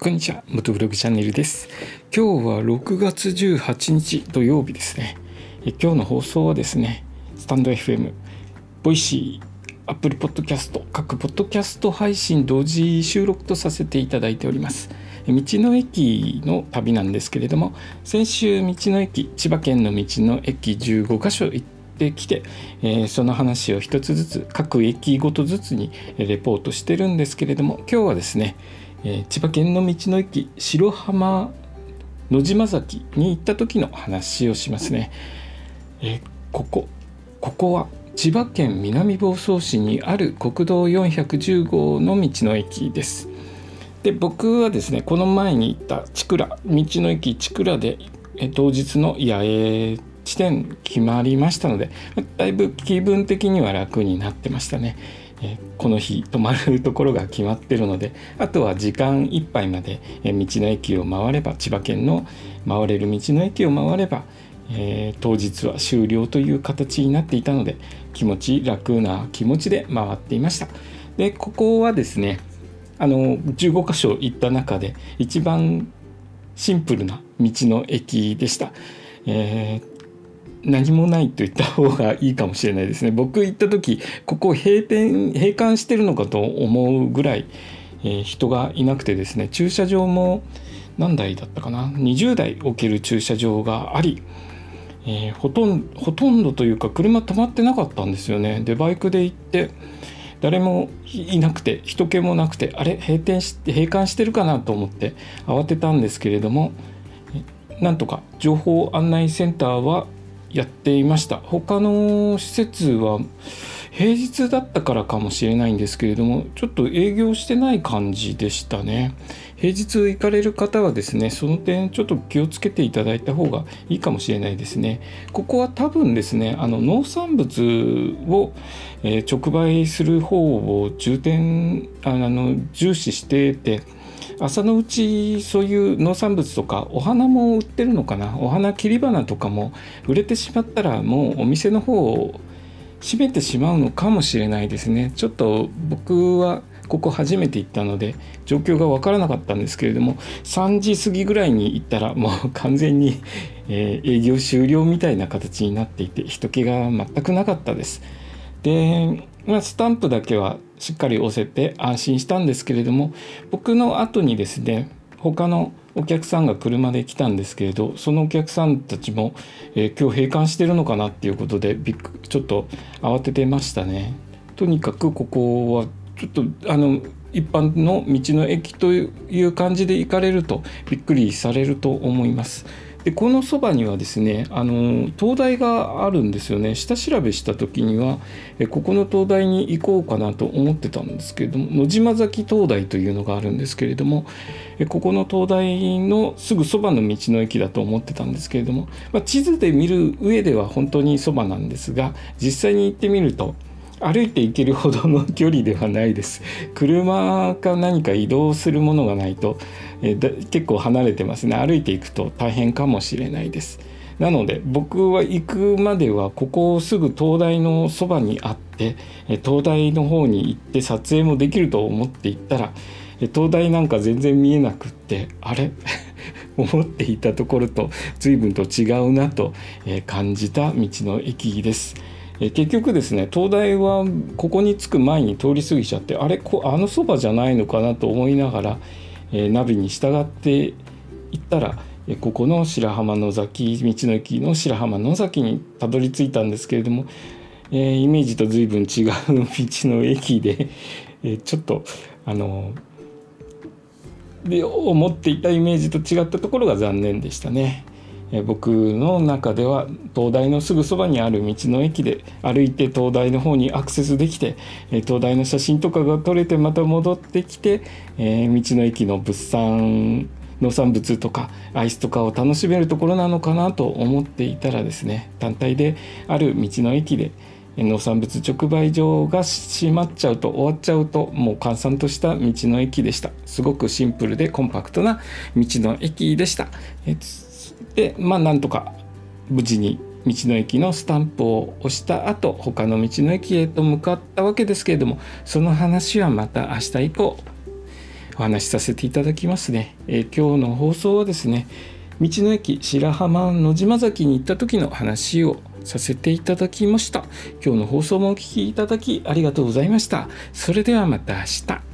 こんにちは、元ブログチャンネルです。今日は6月18日土曜日ですね。今日の放送はですね、スタンド FM、 Voicy、Apple Podcast、各ポッドキャスト配信同時収録とさせていただいております。道の駅の旅なんですけれども、先週道の駅、千葉県の道の駅15カ所行ってきて、その話を一つずつ各駅ごとずつにレポートしてるんですけれども今日はですねえー、千葉県の道の駅白浜野島崎に行った時の話をしますね、えー、ここここは千葉県南房総市にある国道410号の道の駅です。で僕はですねこの前に行った千倉道の駅千倉で当日の野営地点決まりましたのでだいぶ気分的には楽になってましたね。えこの日泊まるところが決まってるのであとは時間いっぱいまで、え道の駅を回れば千葉県の回れる道の駅を回れば、えー、当日は終了という形になっていたので気持ち楽な気持ちで回っていました。でここはですねあの15箇所行った中で一番シンプルな道の駅でした、えー何もないと言った方がいいかもしれないですね。僕行った時ここ閉店閉館してるのかと思うぐらい、えー、人がいなくてですね。駐車場も何台だったかな？20台置ける駐車場があり、えー、ほとんほとんどというか車止まってなかったんですよね。でバイクで行って誰もいなくて人気もなくてあれ？閉店して閉館してるかなと思って慌てたんですけれどもなんとか情報案内センターはやっていました。他の施設は平日だったからかもしれないんですけれどもちょっと営業してない感じでしたね。平日行かれる方はですねその点ちょっと気をつけていただいた方がいいかもしれないですね。ここは多分ですねあの農産物を、え直売する方を重点あの重視してて朝のうちそういう農産物とかお花も売ってるのかな？お花切り花とかも売れてしまったらもうお店の方を閉めてしまうのかもしれないですねちょっと僕はここ初めて行ったので状況が分からなかったんですけれども3時過ぎぐらいに行ったらもう完全に、え営業終了みたいな形になっていて人気が全くなかったです。で、まあ、スタンプだけはしっかり押せて安心したんですけれども僕の後にですね他のお客さんが車で来たんですけれどそのお客さんたちも、えー、今日閉館してるのかなっていうことでびっくちょっと慌ててましたね。とにかくここはちょっとあの一般の道の駅という感じで行かれるとびっくりされると思います。でこのそばにはですねあの灯台があるんですよね。下調べした時にはえここの灯台に行こうかなと思ってたんですけれども野島崎灯台というのがあるんですけれどもえここの灯台のすぐそばの道の駅だと思ってたんですけれども、まあ、地図で見る上では本当にそばなんですが実際に行ってみると歩いて行けるほどの距離ではないです。車か何か移動するものがないと、え結構離れてますね。歩いていくと大変かもしれないです。なので僕は行くまではここすぐ東大のそばにあって東大の方に行って撮影もできると思って行ったら東大なんか全然見えなくってあれ？思っていたところと随分と違うなと感じた道の駅です。結局ですね東大はここに着く前に通り過ぎちゃってあれ？こあのそばじゃないのかなと思いながら、えー、ナビに従っていったら、えここの白浜野崎道の駅の白浜野崎にたどり着いたんですけれども、え、イメージと随分違う道の駅で、え、ちょっとあので思っていたイメージと違ったところが残念でしたね。僕の中では東大のすぐそばにある道の駅で歩いて東大の方にアクセスできて東大の写真とかが撮れてまた戻ってきて、え、道の駅の物産農産物とかアイスとかを楽しめるところなのかなと思っていたらですね単体である道の駅で農産物直売所が閉まっちゃうと終わっちゃうともう閑散とした道の駅でしたすごくシンプルでコンパクトな道の駅でした。でまあなんとか無事に道の駅のスタンプを押した後他の道の駅へと向かったわけですけれどもその話はまた明日以降お話しさせていただきますね、えー、今日の放送はですね道の駅白浜野島崎に行った時の話をさせていただきました。今日の放送もお聴きいただきありがとうございました。それではまた明日。